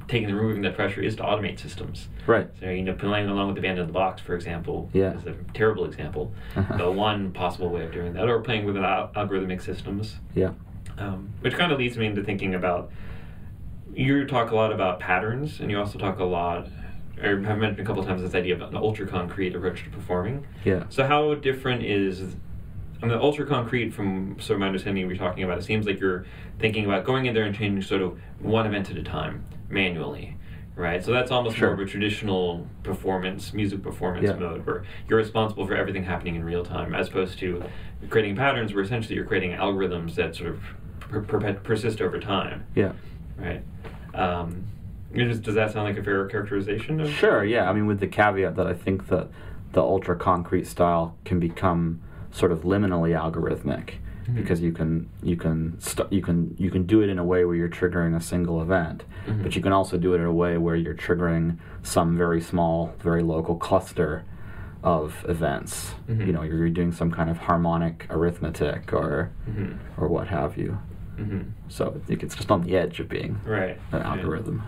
taking and removing that pressure is to automate systems. Right. So you know, playing along with the band in the box, for example, Yeah. is a terrible example. Uh-huh. the one possible way of doing that, or playing with al- algorithmic systems, Yeah. um, which kind of leads me into thinking about. You talk a lot about patterns, and you also talk a lot, or have mentioned a couple times this idea of an ultra concrete approach to performing. Yeah. So how different is I mean, ultra concrete from sort of my understanding we're talking about, it seems like you're thinking about going in there and changing sort of one event at a time, manually. Right? So that's almost Sure. more of a traditional performance, music performance Yeah. mode where you're responsible for everything happening in real time, as opposed to creating patterns where essentially you're creating algorithms that sort of per- per- persist over time. Yeah. Right? Um, just- does that sound like a fair characterization? Of Sure, yeah. I mean, with the caveat that I think that the ultra concrete style can become sort of liminally algorithmic Mhm. because you can you can st- you can you can do it in a way where you're triggering a single event, Mhm. but you can also do it in a way where you're triggering some very small, very local cluster of events. Mhm. You know, you're doing some kind of harmonic arithmetic or Mhm. or what have you. Mhm. So I think it's just on the edge of being Right. an algorithm.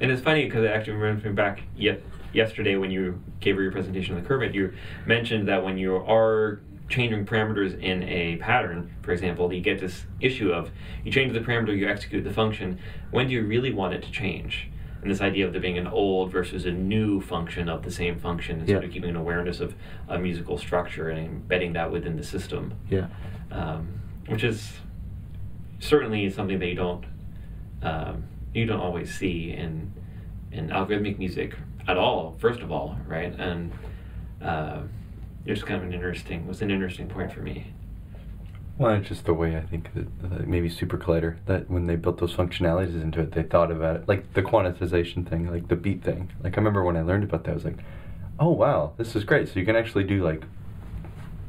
And it's funny because it actually reminds me back yet yesterday when you gave your presentation on the CIRMMT, you mentioned that when you are changing parameters in a pattern, for example, you get this issue of you change the parameter, you execute the function. When do you really want it to change? And this idea of there being an old versus a new function of the same function, and sort Yeah. of keeping an awareness of a musical structure and embedding that within the system, Yeah. um, which is certainly something that you don't um, you don't always see in in algorithmic music at all. First of all, right? And uh, it's kind of an interesting was an interesting point for me. Well, it's just the way I think that, that maybe SuperCollider that when they built those functionalities into it, they thought about it like the quantization thing, like the beat thing. Like I remember when I learned about that, I was like, "Oh wow, this is great!" So you can actually do like,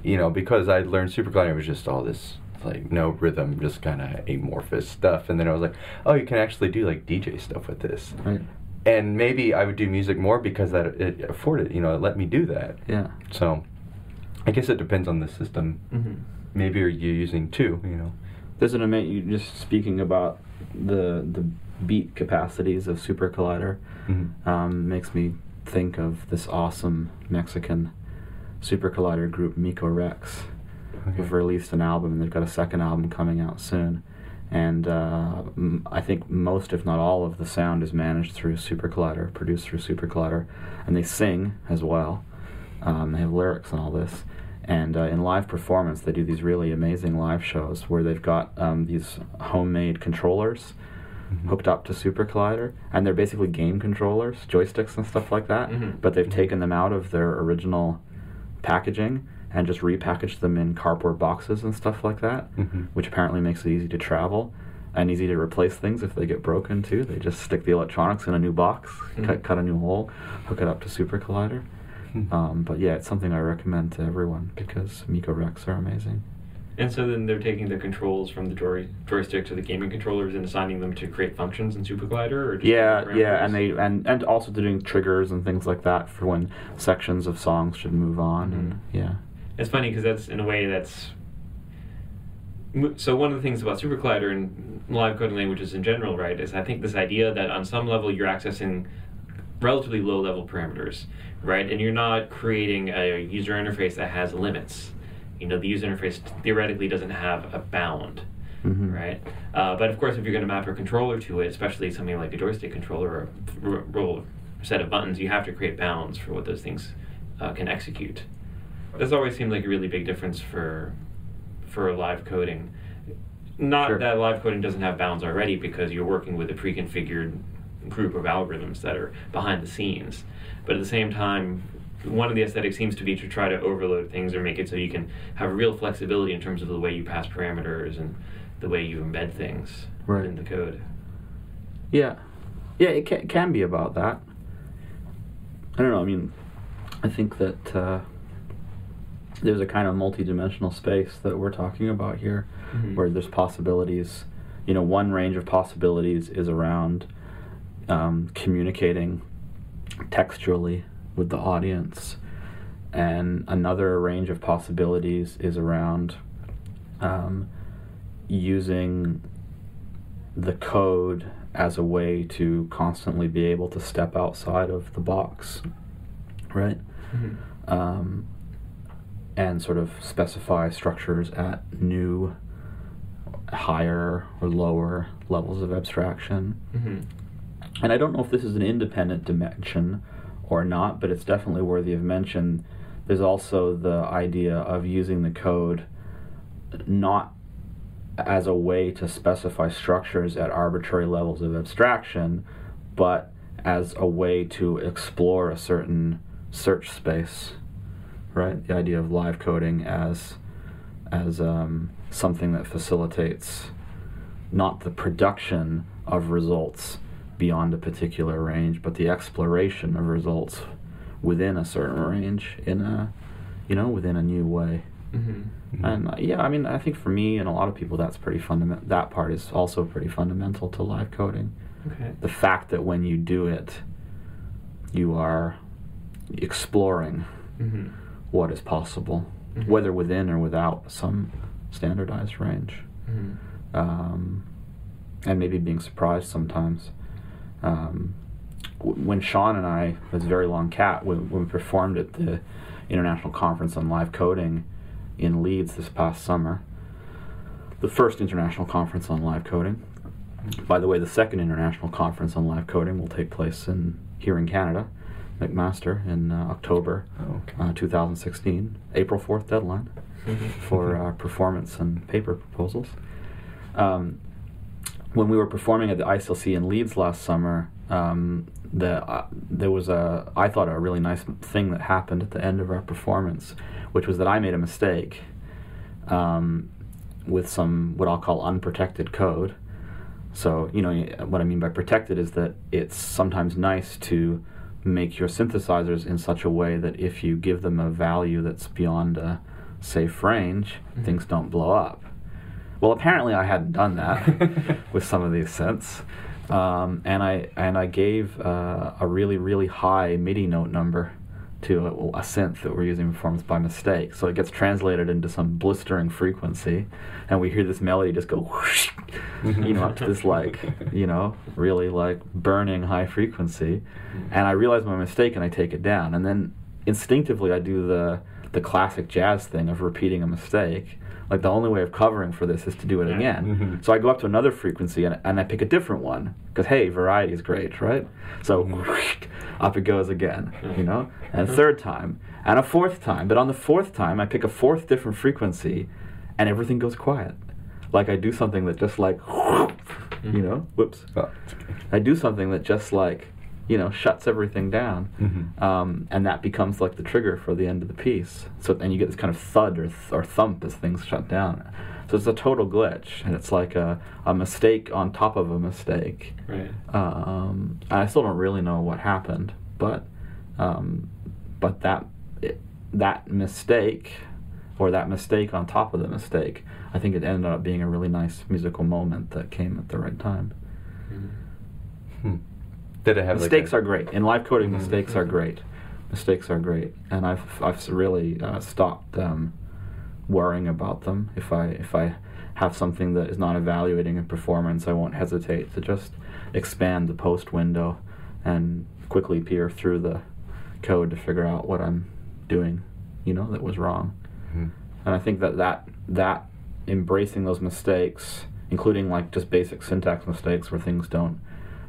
you know, because I learned SuperCollider, was just all this like no rhythm, just kind of amorphous stuff, and then I was like, "Oh, you can actually do like DJ stuff with this." Right. And maybe I would do music more because that it afforded, you know, it let me do that. Yeah. So, I guess it depends on the system. Mm-hmm. Maybe are you using two? You know. There's an amazing. You just speaking about the the beat capacities of SuperCollider Mhm. um, makes me think of this awesome Mexican SuperCollider group, Mico Rex, Okay. who've released an album and they've got a second album coming out soon. And uh, m- I think most, if not all, of the sound is managed through SuperCollider, produced through SuperCollider, and they sing as well. Um, they have lyrics and all this. And uh, in live performance, they do these really amazing live shows where they've got um, these homemade controllers Mhm. hooked up to SuperCollider, and they're basically game controllers, joysticks and stuff like that. Mhm. But they've Mhm. taken them out of their original packaging and just repackaged them in cardboard boxes and stuff like that, Mhm. which apparently makes it easy to travel and easy to replace things if they get broken too. They just stick the electronics in a new box, Mhm. cut, cut a new hole, hook it up to SuperCollider. Mhm. Um, but yeah, it's something I recommend to everyone because Mico Rex are amazing. And so then they're taking the controls from the joy- joystick to the gaming controllers and assigning them to create functions in SuperCollider, or just Yeah, yeah, and they and and also doing triggers and things like that for when sections of songs should move on and Mhm. yeah. It's funny because that's in a way that's. So one of the things about SuperCollider and live coding languages in general, right, is I think this idea that on some level you're accessing relatively low level parameters, right, and you're not creating a user interface that has limits. You know, the user interface theoretically doesn't have a bound, Mhm. right? Uh, but of course, if you're going to map a controller to it, especially something like a joystick controller or a r- roll set of buttons, you have to create bounds for what those things uh, can execute. That's always seemed like a really big difference for for live coding. Not Sure. that live coding doesn't have bounds already, because you're working with a pre-configured group of algorithms that are behind the scenes. But at the same time, one of the aesthetics seems to be to try to overload things or make it so you can have real flexibility in terms of the way you pass parameters and the way you embed things Right. in the code. Yeah, yeah, it can, can be about that. I don't know. I mean, I think that uh, there's a kind of multi-dimensional space that we're talking about here, Mhm. where there's possibilities. You know, one range of possibilities is around um, communicating textually with the audience and another range of possibilities is around um, using the code as a way to constantly be able to step outside of the box, right? Mm-hmm. Um, and sort of specify structures at new, higher or lower levels of abstraction. Mm-hmm. And I don't know if this is an independent dimension or not, but it's definitely worthy of mention. There's also the idea of using the code not as a way to specify structures at arbitrary levels of abstraction, but as a way to explore a certain search space, right? The idea of live coding as as um, something that facilitates not the production of results beyond a particular range, but the exploration of results within a certain range in a you know within a new way. Mm-hmm. And uh, yeah, I mean, I think for me and a lot of people, that's pretty fundamental. That part is also pretty fundamental to live coding. Okay. The fact that when you do it, you are exploring mm-hmm. What is possible, mm-hmm. whether within or without some standardized range. Mm-hmm. Um, and maybe being surprised sometimes. Um, w- when Shawn and I, was very long cat, when, when we performed at the International Conference on Live Coding, in Leeds this past summer. The first international conference on live coding. By the way, the second international conference on live coding will take place in here in Canada, McMaster, in uh, October oh, okay. uh, 2016. April 4th deadline mm-hmm. for uh, performance and paper proposals. Um, when we were performing at the ICLC in Leeds last summer, um, the, uh, there was a I thought a really nice thing that happened at the end of our performance, which was that I made a mistake um, with some what I'll call unprotected code. So you know what I mean by protected is that it's sometimes nice to make your synthesizers in such a way that if you give them a value that's beyond a safe range, mm-hmm. things don't blow up. Well, apparently I hadn't done that with some of these synths. Um, and I and I gave uh, a really really high MIDI note number to a, synth that we're using performance by mistake. So it gets translated into some blistering frequency, and we hear this melody just go, whoosh, you know, up to this like, you know, really like burning high frequency. And I realize my mistake and I take it down, and then instinctively I do the the classic jazz thing of repeating a mistake like the only way of covering for this is to do it again. Mm-hmm. So I go up to another frequency and, and I pick a different one because hey, variety is great, right? So mm-hmm. up it goes again, you know, and a third time and a fourth time. But on the fourth time, I pick a fourth different frequency, and everything goes quiet. Like I do something that just like, you know, whoops. Oh, I do something that just like you know shuts everything down mm-hmm. um, and that becomes like the trigger for the end of the piece so and you get this kind of thud or, th- or thump as things shut down so it's a total glitch and it's like a, a mistake on top of a mistake right um, i still don't really know what happened but um, but that it, that mistake or that mistake on top of the mistake i think it ended up being a really nice musical moment that came at the right time mm-hmm. hmm. Did it have mistakes like a, are great in live coding? Mm-hmm. Mistakes are great. Mistakes are great, and I've I've really uh, stopped um, worrying about them. If I if I have something that is not evaluating a performance, I won't hesitate to just expand the post window and quickly peer through the code to figure out what I'm doing, you know, that was wrong. Mm-hmm. And I think that that that embracing those mistakes, including like just basic syntax mistakes where things don't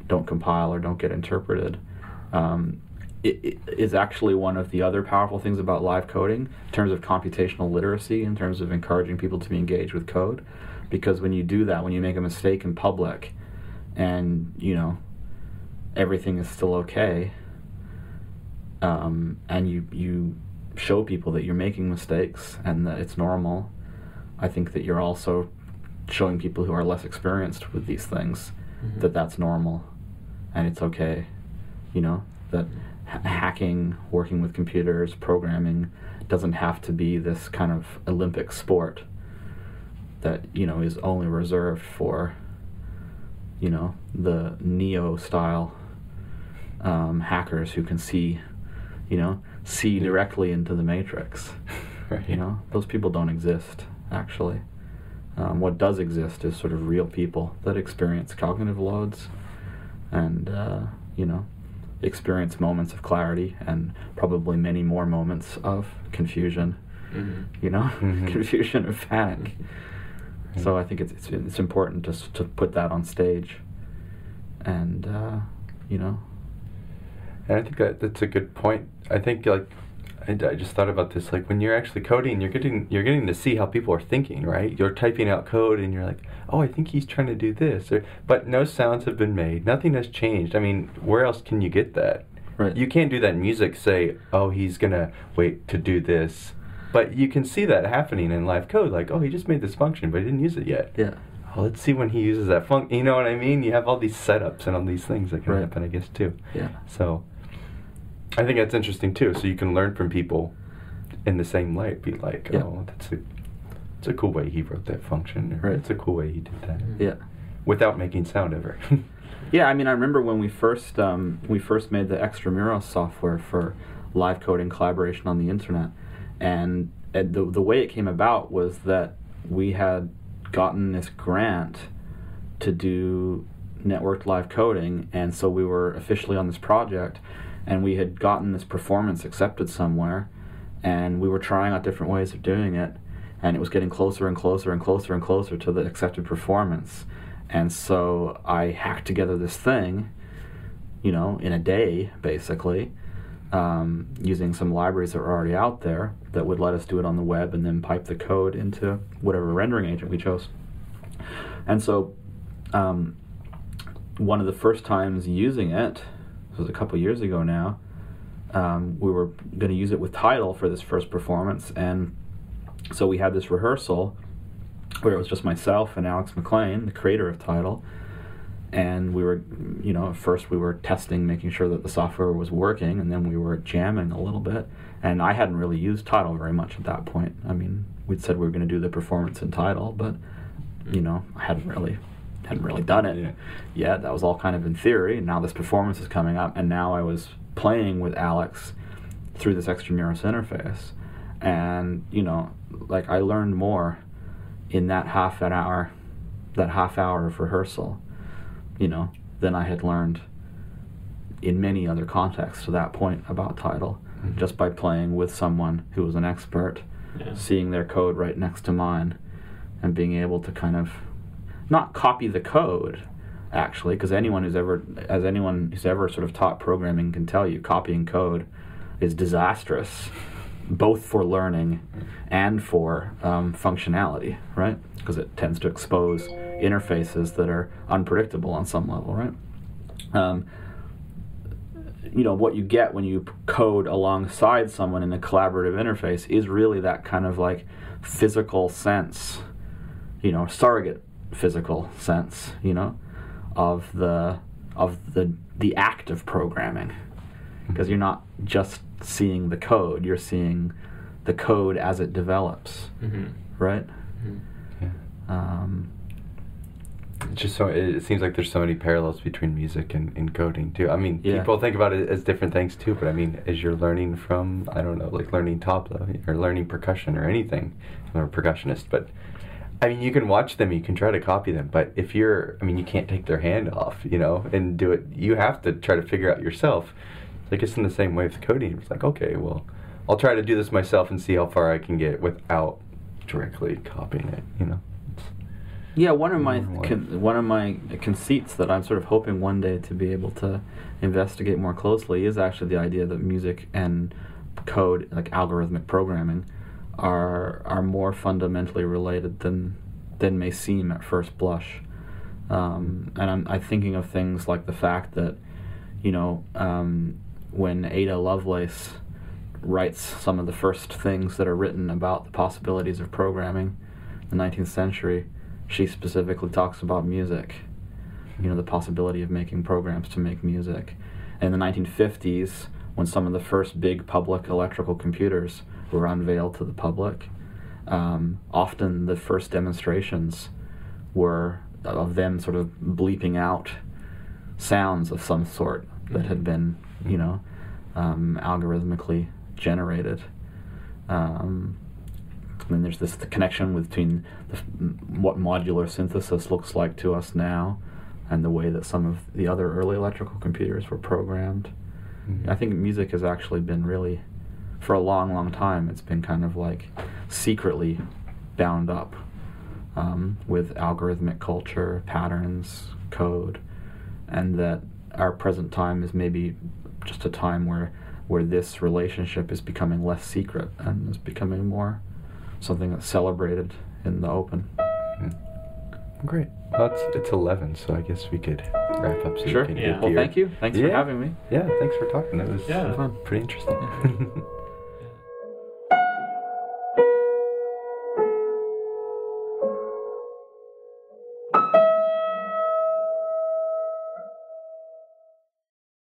don't compile or don't get interpreted. Um, it, it is actually one of the other powerful things about live coding in terms of computational literacy, in terms of encouraging people to be engaged with code. Because when you do that, when you make a mistake in public and, you know, everything is still okay, um, and you, you show people that you're making mistakes and that it's normal, I think that you're also showing people who are less experienced with these things mm-hmm. that that's normal and it's okay. You know that ha- hacking, working with computers, programming doesn't have to be this kind of Olympic sport that you know is only reserved for you know the neo style um, hackers who can see you know, see directly into the matrix. Right. You know, those people don't exist actually. Um, what does exist is sort of real people that experience cognitive loads, and uh, you know, experience moments of clarity and probably many more moments of confusion. Mm-hmm. You know, Mhm. confusion or panic. Right. So I think it's, it's it's important to to put that on stage, and uh, you know, And I think that that's a good point. I think like I, I just thought about this. Like when you're actually coding, you're getting you're getting to see how people are thinking, right? You're typing out code, and you're like, oh, I think he's trying to do this, or, but no sounds have been made. Nothing has changed. I mean, where else can you get that? Right. You can't do that in music. Say, oh, he's gonna wait to do this, but you can see that happening in live code. Like, oh, he just made this function, but he didn't use it yet. yeah, Oh, let's see when he uses that function. You know what I mean? You have all these setups and all these things that can Right. happen, I guess, too. yeah, So I think that's interesting too. So you can learn from people in the same light. Be like, Yeah. oh, that's a it's a cool way he wrote that function. Or Right. It's a cool way he did that yeah. without making sound ever. Yeah, I mean, I remember when we first um, we first made the extramuros software for live coding collaboration on the internet, and, and the the way it came about was that we had gotten this grant to do networked live coding, and so we were officially on this project, and we had gotten this performance accepted somewhere, and we were trying out different ways of doing it, and it was getting closer and closer and closer and closer to the accepted performance. And so I hacked together this thing, you know, in a day, basically, um, using some libraries that were already out there that would let us do it on the web and then pipe the code into whatever rendering agent we chose. And so, um, one of the first times using it was a couple years ago now. Um, we were going to use it with Tidal for this first performance, and so we had this rehearsal where it was just myself and Alex McLean, the creator of Tidal, and we were, you know, first we were testing, making sure that the software was working, and then we were jamming a little bit. And I hadn't really used Tidal very much at that point. I mean, we'd said we were going to do the performance in Tidal, but you know, I hadn't really hadn't really done it Yeah. yet. That was all kind of in theory. And now this performance is coming up, and now I was playing with Alex through this extramuros interface, and you know, like I learned more in that half an hour, that half hour of rehearsal, you know, than I had learned in many other contexts to that point about Tidal, Mhm. just by playing with someone who was an expert, Yeah. seeing their code right next to mine, and being able to kind of not copy the code actually because anyone who's ever as anyone who's ever sort of taught programming can tell you copying code is disastrous both for learning and for um, functionality right? Because it tends to expose interfaces that are unpredictable on some level right? Um, you know what you get when you code alongside someone in a collaborative interface is really that kind of like physical sense you know surrogate physical sense you know of the of the the act of programming because you're not just seeing the code you're seeing the code as it develops Mm-hmm. right Yeah. um, It's just so it, it seems like there's so many parallels between music and, and coding too. I mean, Yeah. people think about it as different things too, but I mean, as you're learning from, I don't know, like learning tabla or learning percussion or anything, I'm a percussionist, but I mean, you can watch them, you can try to copy them, but if you're, I mean, you can't take their hand off, you know, and do it. You have to try to figure out yourself. Like it's in the same way with coding. It's like, okay, well, I'll try to do this myself and see how far I can get without directly copying it, you know. It's, Yeah, one of my con- one of my conceits that I'm sort of hoping one day to be able to investigate more closely is actually the idea that music and code, like algorithmic programming, are are more fundamentally related than than may seem at first blush. Um, and I'm, I'm thinking of things like the fact that, you know, um, when Ada Lovelace writes some of the first things that are written about the possibilities of programming in the 19th century, she specifically talks about music. You know, the possibility of making programs to make music. In the 1950s, when some of the first big public electrical computers were unveiled to the public, um, often the first demonstrations were of them sort of bleeping out sounds of some sort that had been, you know, um, algorithmically generated. Um, and there's this the connection between the, what modular synthesis looks like to us now and the way that some of the other early electrical computers were programmed. Mm-hmm. I think music has actually been really, for a long, long time, it's been kind of like secretly bound up um, with algorithmic culture, patterns, code, and that our present time is maybe just a time where where this relationship is becoming less secret and is becoming more something that's celebrated in the open. Mm. Great. Well, it's, it's 11, so I guess we could wrap up so sure. you can yeah. Well, thank you. Thanks Yeah. for having me. Yeah, thanks for talking. That was Yeah. fun. pretty interesting.